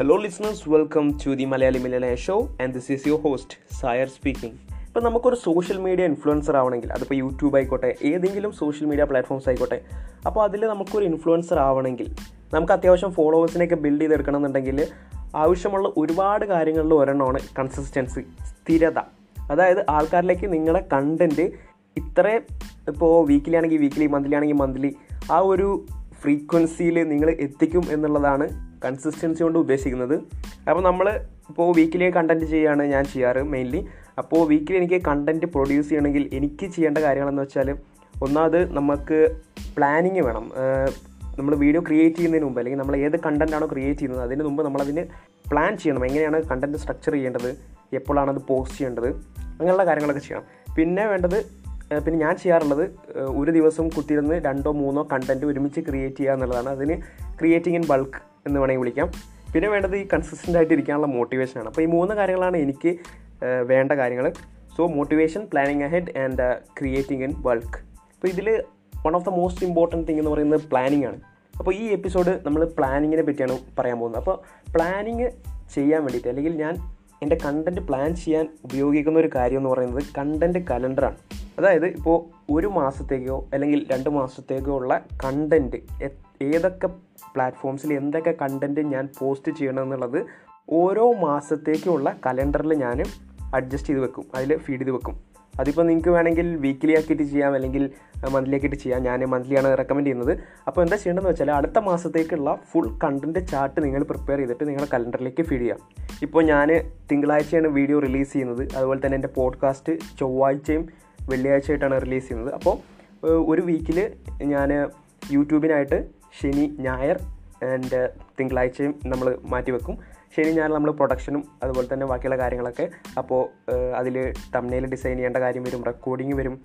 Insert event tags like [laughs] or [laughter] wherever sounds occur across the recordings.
Hello, listeners welcome to the Malayali Millionaire show and this is your host Sayar speaking ഇപ്പം നമുക്കൊരു social media influencer ആവണമെങ്കിൽ അതിപ്പോൾ YouTube ആയിക്കോട്ടെ ഏതെങ്കിലും social media platforms ആയിക്കോട്ടെ അപ്പോൾ അതിൽ നമുക്കൊരു ഇൻഫ്ലുവൻസർ ആവണമെങ്കിൽ നമുക്ക് അത്യാവശ്യം ഫോളോവേഴ്സിനെയൊക്കെ ബിൽഡ് ചെയ്തെടുക്കണം എന്നുണ്ടെങ്കിൽ ആവശ്യമുള്ള ഒരുപാട് കാര്യങ്ങളിൽ ഒരെണ്ണമാണ് കൺസിസ്റ്റൻസി സ്ഥിരത. അതായത് ആൾക്കാരിലേക്ക് നിങ്ങളുടെ കണ്ടന്റ് ഇത്രയും ഇപ്പോൾ വീക്കിലി ആണെങ്കിൽ വീക്കിലി മന്ത്ലി ആണെങ്കിൽ മന്ത്ലി ആ ഒരു ഫ്രീക്വൻസിയിൽ നിങ്ങൾ എത്തിക്കും എന്നുള്ളതാണ് കൺസിസ്റ്റൻസി കൊണ്ട് ഉദ്ദേശിക്കുന്നത്. അപ്പോൾ നമ്മൾ ഇപ്പോൾ വീക്കിലി കണ്ടന്റ് ചെയ്യുകയാണ് ഞാൻ ചെയ്യാറ് മെയിൻലി അപ്പോൾ വീക്കിലി എനിക്ക് കണ്ടന്റ് പ്രൊഡ്യൂസ് ചെയ്യണമെങ്കിൽ എനിക്ക് ചെയ്യേണ്ട കാര്യങ്ങളെന്ന് വെച്ചാൽ ഒന്നാമത് നമുക്ക് പ്ലാനിങ് വേണം. നമ്മൾ വീഡിയോ ക്രിയേറ്റ് ചെയ്യുന്നതിന് മുമ്പ് അല്ലെങ്കിൽ നമ്മൾ ഏത് കണ്ടന്റാണോ ക്രിയേറ്റ് ചെയ്യുന്നത് അതിന് മുമ്പ് നമ്മളതിന് പ്ലാൻ ചെയ്യണം. എങ്ങനെയാണ് കണ്ടന്റ് സ്ട്രക്ചർ ചെയ്യേണ്ടത്? എപ്പോഴാണ് അത് പോസ്റ്റ് ചെയ്യേണ്ടത്? അങ്ങനെയുള്ള കാര്യങ്ങളൊക്കെ ചെയ്യണം. പിന്നെ വേണ്ടത് പിന്നെ ഞാൻ ചെയ്യാറുള്ളത് ഒരു ദിവസം കുത്തിയിരുന്ന് രണ്ടോ മൂന്നോ കണ്ടന്റ് ഒരുമിച്ച് ക്രിയേറ്റ് ചെയ്യുക എന്നുള്ളതാണ്. അതിന് ക്രിയേറ്റിംഗ് ഇൻ ബൾക്ക് എന്ന് വേണമെങ്കിൽ വിളിക്കാം. പിന്നെ വേണ്ടത് ഈ കൺസിസ്റ്റന്റ് ആയിട്ട് ഇരിക്കാനുള്ള മോട്ടിവേഷനാണ് അപ്പോൾ ഈ മൂന്ന് കാര്യങ്ങളാണ് എനിക്ക് വേണ്ട കാര്യങ്ങൾ so motivation planning ahead and creating in bulk അപ്പോൾ ഇതിൽ one of the most important thing എന്ന് പറയുന്നത് പ്ലാനിങ് ആണ്. അപ്പോൾ ഈ എപ്പിസോഡ് നമ്മൾ പ്ലാനിങ്ങിനെ പറ്റിയാണ് പറയാൻ പോകുന്നത്. അപ്പോൾ പ്ലാനിങ് ചെയ്യാൻ വേണ്ടിയിട്ട് അല്ലെങ്കിൽ ഞാൻ എന്റെ കണ്ടന്റ് പ്ലാൻ ചെയ്യാൻ ഉപയോഗിക്കുന്ന ഒരു കാര്യം എന്ന് പറയുന്നത് കണ്ടന്റ് കലണ്ടറാണ് അതായത് ഇപ്പോൾ ഒരു മാസത്തേക്കോ അല്ലെങ്കിൽ രണ്ട് മാസത്തേക്കോ ഉള്ള കണ്ടന്റ് ഏതൊക്കെ പ്ലാറ്റ്ഫോംസിൽ എന്തൊക്കെ കണ്ടന്റ് ഞാൻ പോസ്റ്റ് ചെയ്യണം എന്നുള്ളത് ഓരോ മാസത്തേക്കുള്ള കലണ്ടറിൽ ഞാൻ അഡ്ജസ്റ്റ് ചെയ്ത് വെക്കും. അതിൽ ഫീഡ് ചെയ്ത് വെക്കും. അതിപ്പോൾ നിങ്ങൾക്ക് വേണമെങ്കിൽ വീക്കിലി ആക്കിയിട്ട് ചെയ്യാം അല്ലെങ്കിൽ മന്ത്ലി ആക്കിയിട്ട് ചെയ്യാം. ഞാൻ മന്ത്ലിയാണ് റെക്കമെൻഡ് ചെയ്യുന്നത്. അപ്പോൾ എന്താ ചെയ്യേണ്ടതെന്ന് വെച്ചാൽ അടുത്ത മാസത്തേക്കുള്ള ഫുൾ കണ്ടന്റ് ചാർട്ട് നിങ്ങൾ പ്രിപ്പയർ ചെയ്തിട്ട് നിങ്ങളുടെ കലണ്ടറിലേക്ക് ഫീഡ് ചെയ്യാം. ഇപ്പോൾ ഞാൻ തിങ്കളാഴ്ചയാണ് വീഡിയോ റിലീസ് ചെയ്യുന്നത്. അതുപോലെ തന്നെ എന്റെ പോഡ്കാസ്റ്റ് ചൊവ്വാഴ്ചയും വെള്ളിയാഴ്ചയായിട്ടാണ് റിലീസ് ചെയ്യുന്നത്. അപ്പോൾ ഒരു വീക്കിൽ ഞാൻ യൂട്യൂബിനായിട്ട് ശനി ഞായർ ആൻഡ് തിങ്കളാഴ്ചയും നമ്മൾ മാറ്റി വെക്കും ശനി ഞാൻ നമ്മൾ പ്രൊഡക്ഷനും അതുപോലെ തന്നെ ബാക്കിയുള്ള കാര്യങ്ങളൊക്കെ. അപ്പോൾ അതിൽ തമ്നയിൽ ഡിസൈൻ ചെയ്യേണ്ട കാര്യം വരും റെക്കോർഡിങ് വരും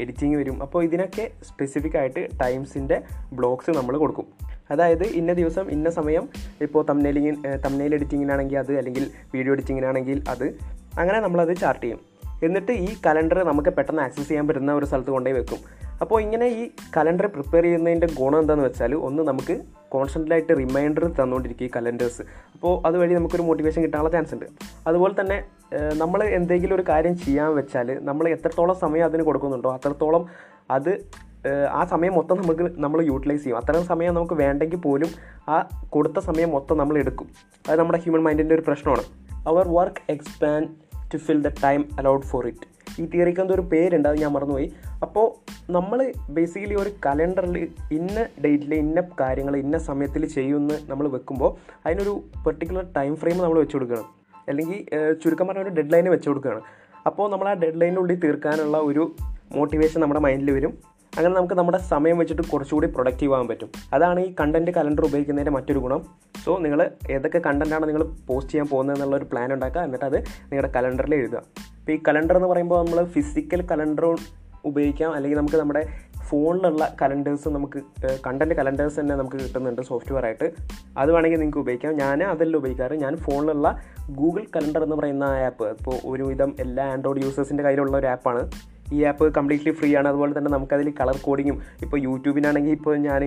എഡിറ്റിംഗ് വരും. അപ്പോൾ ഇതിനൊക്കെ സ്പെസിഫിക് ആയിട്ട് ടൈംസിന്റെ ബ്ലോഗ്സ് നമ്മൾ കൊടുക്കും. അതായത് ഇന്ന ദിവസം ഇന്ന സമയം ഇപ്പോൾ തമ്നയിലിങ് തമ്നയിൽ എഡിറ്റിങ്ങിനാണെങ്കിൽ അത് അല്ലെങ്കിൽ വീഡിയോ എഡിറ്റിങ്ങിനാണെങ്കിൽ അത്. അങ്ങനെ നമ്മളത് ചാർട്ട് ചെയ്യും. എന്നിട്ട് ഈ കലണ്ടർ നമുക്ക് പെട്ടെന്ന് ആക്സസ് ചെയ്യാൻ പറ്റുന്ന ഒരു സ്ഥലത്ത് കൊണ്ടുപോയി വെക്കും. അപ്പോൾ ഇങ്ങനെ ഈ കലണ്ടർ പ്രിപ്പയർ ചെയ്യുന്നതിന്റെ ഗുണം എന്താണെന്ന് വെച്ചാൽ ഒന്ന് നമുക്ക് കോൺസ്റ്റന്റായിട്ട് റിമൈൻഡർ തന്നുകൊണ്ടിരിക്കും ഈ കലണ്ടേഴ്സ് അപ്പോൾ അതുവഴി നമുക്കൊരു മോട്ടിവേഷൻ കിട്ടാനുള്ള ചാൻസ് ഉണ്ട്. അതുപോലെ തന്നെ നമ്മൾ എന്തെങ്കിലും ഒരു കാര്യം ചെയ്യാൻ വെച്ചാൽ നമ്മൾ എത്രത്തോളം സമയം അതിന് കൊടുക്കുന്നുണ്ടോ അത്രത്തോളം അത് ആ സമയം മൊത്തം നമുക്ക് നമ്മൾ യൂട്ടിലൈസ് ചെയ്യും. അത്രയും സമയം നമുക്ക് വേണ്ടെങ്കിൽ പോലും ആ കൊടുത്ത സമയം മൊത്തം നമ്മൾ എടുക്കും. അത് നമ്മുടെ ഹ്യൂമൻ മൈൻഡിന്റെ ഒരു പ്രശ്നമാണ്. അവർ work expand to fill the time allowed for it ഈ തിയറിക്ക് എന്തൊരു പേരുണ്ട് അത് ഞാൻ മറന്നുപോയി. അപ്പോൾ നമ്മൾ ബേസിക്കലി ഒരു കലണ്ടറിൽ ഇന്ന ഡേറ്റിൽ ഇന്ന കാര്യങ്ങൾ ഇന്ന സമയത്തിൽ ചെയ്യുമെന്ന് നമ്മൾ വെക്കുമ്പോൾ അതിനൊരു പെർട്ടിക്കുലർ ടൈം ഫ്രെയിം നമ്മൾ വെച്ചു കൊടുക്കണം. അല്ലെങ്കിൽ ചുരുക്കം പറഞ്ഞ ഒരു ഡെഡ് ലൈന് വെച്ചു കൊടുക്കുകയാണ്. അപ്പോൾ നമ്മൾ ആ ഡെഡ് ലൈനിനുള്ളിൽ തീർക്കാനുള്ള ഒരു മോട്ടിവേഷൻ നമ്മുടെ മൈൻഡിൽ വരും. അങ്ങനെ നമുക്ക് നമ്മുടെ സമയം വെച്ചിട്ട് കുറച്ചുകൂടി പ്രൊഡക്റ്റീവ് ആകാൻ പറ്റും. അതാണ് ഈ കണ്ടന്റ് കലണ്ടർ ഉപയോഗിക്കുന്നതിന്റെ മറ്റൊരു ഗുണം. സോ നിങ്ങൾ ഏതൊക്കെ കണ്ടന്റാണ് നിങ്ങൾ പോസ്റ്റ് ചെയ്യാൻ പോകുന്നത് എന്നുള്ള ഒരു പ്ലാൻ ഉണ്ടാക്കുക. എന്നിട്ട് അത് നിങ്ങളുടെ കലണ്ടറിൽ എഴുതുക. ഇപ്പോൾ ഈ കലണ്ടർ എന്ന് പറയുമ്പോൾ നമ്മൾ ഫിസിക്കൽ കലണ്ടർ ഉപയോഗിക്കാം. അല്ലെങ്കിൽ നമുക്ക് നമ്മുടെ ഫോണിലുള്ള കലണ്ടേഴ്സ് നമുക്ക് കണ്ടന്റ് കലണ്ടേഴ്സ് തന്നെ നമുക്ക് കിട്ടുന്നുണ്ട് സോഫ്റ്റ്വെയർ ആയിട്ട്. അത് വേണമെങ്കിൽ നിങ്ങൾക്ക് ഉപയോഗിക്കാം. ഞാൻ അതെല്ലാം ഉപയോഗിക്കാറ്. ഞാൻ ഫോണിലുള്ള ഗൂഗിൾ കലണ്ടർ എന്ന് പറയുന്ന ആപ്പ് ഇപ്പോൾ ഒരുവിധം എല്ലാ ആൻഡ്രോയിഡ് യൂസേഴ്സിന്റെ കയ്യിലുള്ള ഒരു ആപ്പാണ് ഈ ആപ്പ് കംപ്ലീറ്റ്ലി ഫ്രീ ആണ്. അതുപോലെ തന്നെ നമുക്കതിൽ കളർ കോഡിങ്ങും ഇപ്പോൾ യൂട്യൂബിനാണെങ്കിൽ ഇപ്പോൾ ഞാൻ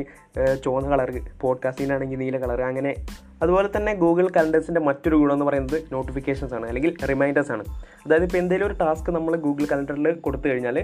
ചുവന്ന കളർ പോഡ്കാസ്റ്റിനാണെങ്കിൽ നീല കളർ അങ്ങനെ അതുപോലെ തന്നെ ഗൂഗിൾ കലണ്ടേഴ്സിന്റെ മറ്റൊരു ഗുണം എന്ന് പറയുന്നത് നോട്ടിഫിക്കേഷൻസ് ആണ് അല്ലെങ്കിൽ റിമൈൻഡേഴ്സ് ആണ്. അതായത് ഇപ്പോൾ എന്തെങ്കിലും ഒരു ടാസ്ക് നമ്മൾ ഗൂഗിൾ കലണ്ടറിൽ കൊടുത്തു കഴിഞ്ഞാൽ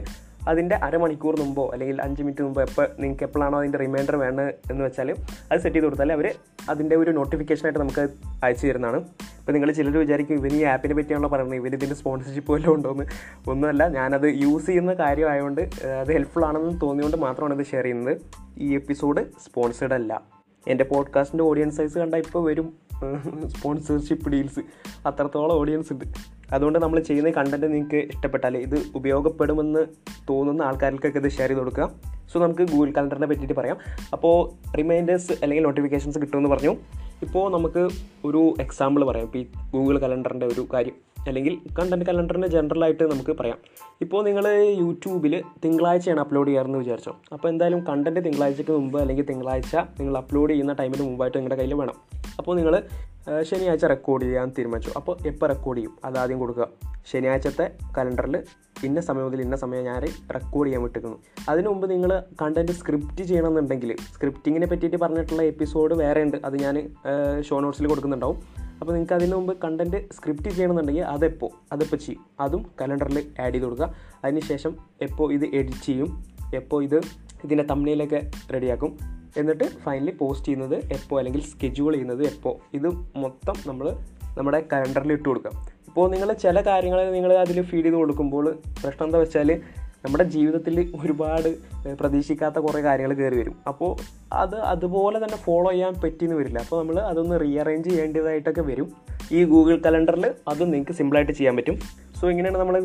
അതിന്റെ അരമണിക്കൂർ മുമ്പോ അല്ലെങ്കിൽ അഞ്ച് മിനിറ്റ് മുമ്പോ എപ്പോൾ നിങ്ങൾക്ക് എപ്പോഴാണോ അതിന്റെ റിമൈൻഡർ വേണം എന്ന് വെച്ചാൽ അത് സെറ്റ് ചെയ്ത് കൊടുത്താൽ അവർ അതിന്റെ ഒരു നോട്ടിഫിക്കേഷനായിട്ട് നമുക്ക് അയച്ചു തരുന്നതാണ്. ഇപ്പോൾ നിങ്ങൾ ചിലർ വിചാരിക്കും ഇവന് ഈ ആപ്പിനെ പറ്റിയാണല്ലോ പറയുന്നത്. ഇവന് ഇതിന്റെ സ്പോൺസർഷിപ്പ് വല്ലതും ഉണ്ടോയെന്ന് ഒന്നുമല്ല ഞാനത് യൂസ് ചെയ്യുന്ന കാര്യമായതുകൊണ്ട് അത് ഹെൽപ്ഫുൾ ആണെന്ന് തോന്നിയുകൊണ്ട് മാത്രമാണ് ഇത് ഷെയർ ചെയ്യുന്നത്. ഈ എപ്പിസോഡ് സ്പോൺസേഡ് അല്ല. എന്റെ പോഡ്കാസ്റ്റിന്റെ ഓഡിയൻസ് സൈസ് കണ്ടാൽ ഇപ്പോൾ വരും. [laughs] സ്പോൺസർഷിപ്പ് ഡീൽസ് അത്രത്തോളം ഓഡിയൻസ് ഉണ്ട്. അതുകൊണ്ട് നമ്മൾ ചെയ്യുന്ന കണ്ടന്റ് നിങ്ങൾക്ക് ഇഷ്ടപ്പെട്ടാൽ ഇത് ഉപയോഗപ്പെടുമെന്ന് തോന്നുന്ന ആൾക്കാർക്കൊക്കെ ഇത് ഷെയർ ചെയ്ത് കൊടുക്കുക. സോ നമുക്ക് ഗൂഗിൾ കലണ്ടറിനെ പറ്റിയിട്ട് പറയാം. അപ്പോൾ റിമൈൻഡേഴ്സ് അല്ലെങ്കിൽ നോട്ടിഫിക്കേഷൻസ് കിട്ടുമെന്ന് പറഞ്ഞു. ഇപ്പോൾ നമുക്ക് ഒരു എക്സാമ്പിൾ പറയാം. ഇപ്പോൾ ഈ ഗൂഗിൾ കലണ്ടറിന്റെ ഒരു കാര്യം. അല്ലെങ്കിൽ കണ്ടന്റ് കലണ്ടറിന്റെ ജനറലായിട്ട് നമുക്ക് പറയാം. ഇപ്പോൾ നിങ്ങൾ യൂട്യൂബിൽ തിങ്കളാഴ്ചയാണ് അപ്ലോഡ് ചെയ്യാറെന്ന് വിചാരിച്ചോ? അപ്പോൾ എന്തായാലും കണ്ടന്റ് തിങ്കളാഴ്ചയ്ക്ക് മുമ്പ് അല്ലെങ്കിൽ തിങ്കളാഴ്ച നിങ്ങൾ അപ്ലോഡ് ചെയ്യുന്ന ടൈമിന് മുമ്പായിട്ട് നിങ്ങളുടെ കയ്യിൽ വേണം. അപ്പോൾ നിങ്ങൾ ശനിയാഴ്ച റെക്കോർഡ് ചെയ്യാൻ തീരുമാനിച്ചു. അപ്പോൾ എപ്പോൾ റെക്കോർഡ് ചെയ്യും? അതാദ്യം കൊടുക്കുക. ശനിയാഴ്ചത്തെ കലണ്ടറിൽ ഇന്ന സമയം മുതൽ ഇന്ന സമയം ഞാൻ റെക്കോർഡ് ചെയ്യാൻ വിട്ടിരിക്കുന്നു. അതിനു മുമ്പ് നിങ്ങൾ കണ്ടന്റ് സ്ക്രിപ്റ്റ് ചെയ്യണമെന്നുണ്ടെങ്കിൽ സ്ക്രിപ്റ്റിങ്ങിനെ പറ്റിയിട്ട് പറഞ്ഞിട്ടുള്ള എപ്പിസോഡ് വേറെ ഉണ്ട്. അത് ഞാൻ ഷോ നോട്ട്സിൽ കൊടുക്കുന്നുണ്ടാവും. അപ്പോൾ നിങ്ങൾക്ക് അതിനു മുമ്പ് കണ്ടന്റ് സ്ക്രിപ്റ്റ് ചെയ്യണമെന്നുണ്ടെങ്കിൽ അതെപ്പോൾ അതെപ്പോൾ ചെയ്യും? അതും കലണ്ടറിൽ ആഡ് ചെയ്ത് കൊടുക്കുക. അതിനുശേഷം എപ്പോൾ ഇത് എഡിറ്റ് ചെയ്യും എപ്പോൾ ഇത് ഇതിന്റെ തമ്മിലൊക്കെ റെഡിയാക്കും എന്നിട്ട് ഫൈനലി പോസ്റ്റ് ചെയ്യുന്നത് എപ്പോൾ അല്ലെങ്കിൽ സ്കെഡ്യൂൾ ചെയ്യുന്നത് എപ്പോൾ ഇത് മൊത്തം നമ്മൾ നമ്മുടെ കലണ്ടറിൽ ഇട്ട് കൊടുക്കുക. ഇപ്പോൾ നിങ്ങൾ ചില കാര്യങ്ങൾ നിങ്ങൾ അതിൽ ഫീഡ് ചെയ്ത് കൊടുക്കുമ്പോൾ പ്രശ്നം എന്താ വെച്ചാൽ നമ്മുടെ ജീവിതത്തിൽ ഒരുപാട് പ്രതീക്ഷിക്കാത്ത കുറേ കാര്യങ്ങൾ കയറി വരും. അപ്പോൾ അത് അതുപോലെ തന്നെ ഫോളോ ചെയ്യാൻ പറ്റിയെന്ന് വരില്ല. അപ്പോൾ നമ്മൾ അതൊന്ന് റീഅറേഞ്ച് ചെയ്യേണ്ടതായിട്ടൊക്കെ വരും. ഈ ഗൂഗിൾ കലണ്ടറിൽ അത് നിങ്ങൾക്ക് സിമ്പിളായിട്ട് ചെയ്യാൻ പറ്റും. സോ ഇങ്ങനെയാണ് നമ്മൾ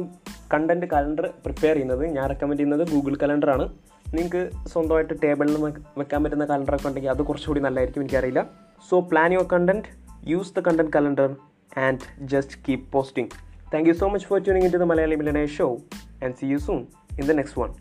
കണ്ടന്റ് കലണ്ടർ പ്രിപ്പയർ ചെയ്യുന്നത്. ഞാൻ റെക്കമെൻഡ് ചെയ്യുന്നത് ഗൂഗിൾ കലണ്ടറാണ് നിങ്ങൾക്ക് സ്വന്തമായിട്ട് ടേബിളിൽ വെക്കാൻ പറ്റുന്ന കലണ്ടറൊക്കെ ഉണ്ടെങ്കിൽ അത് കുറച്ചുകൂടി നല്ലതായിരിക്കും എനിക്കറിയില്ല. So plan your content use the content calendar and just keep posting. Thank you so much for tuning into the Malayali Millionaire Show and see you soon in the next one.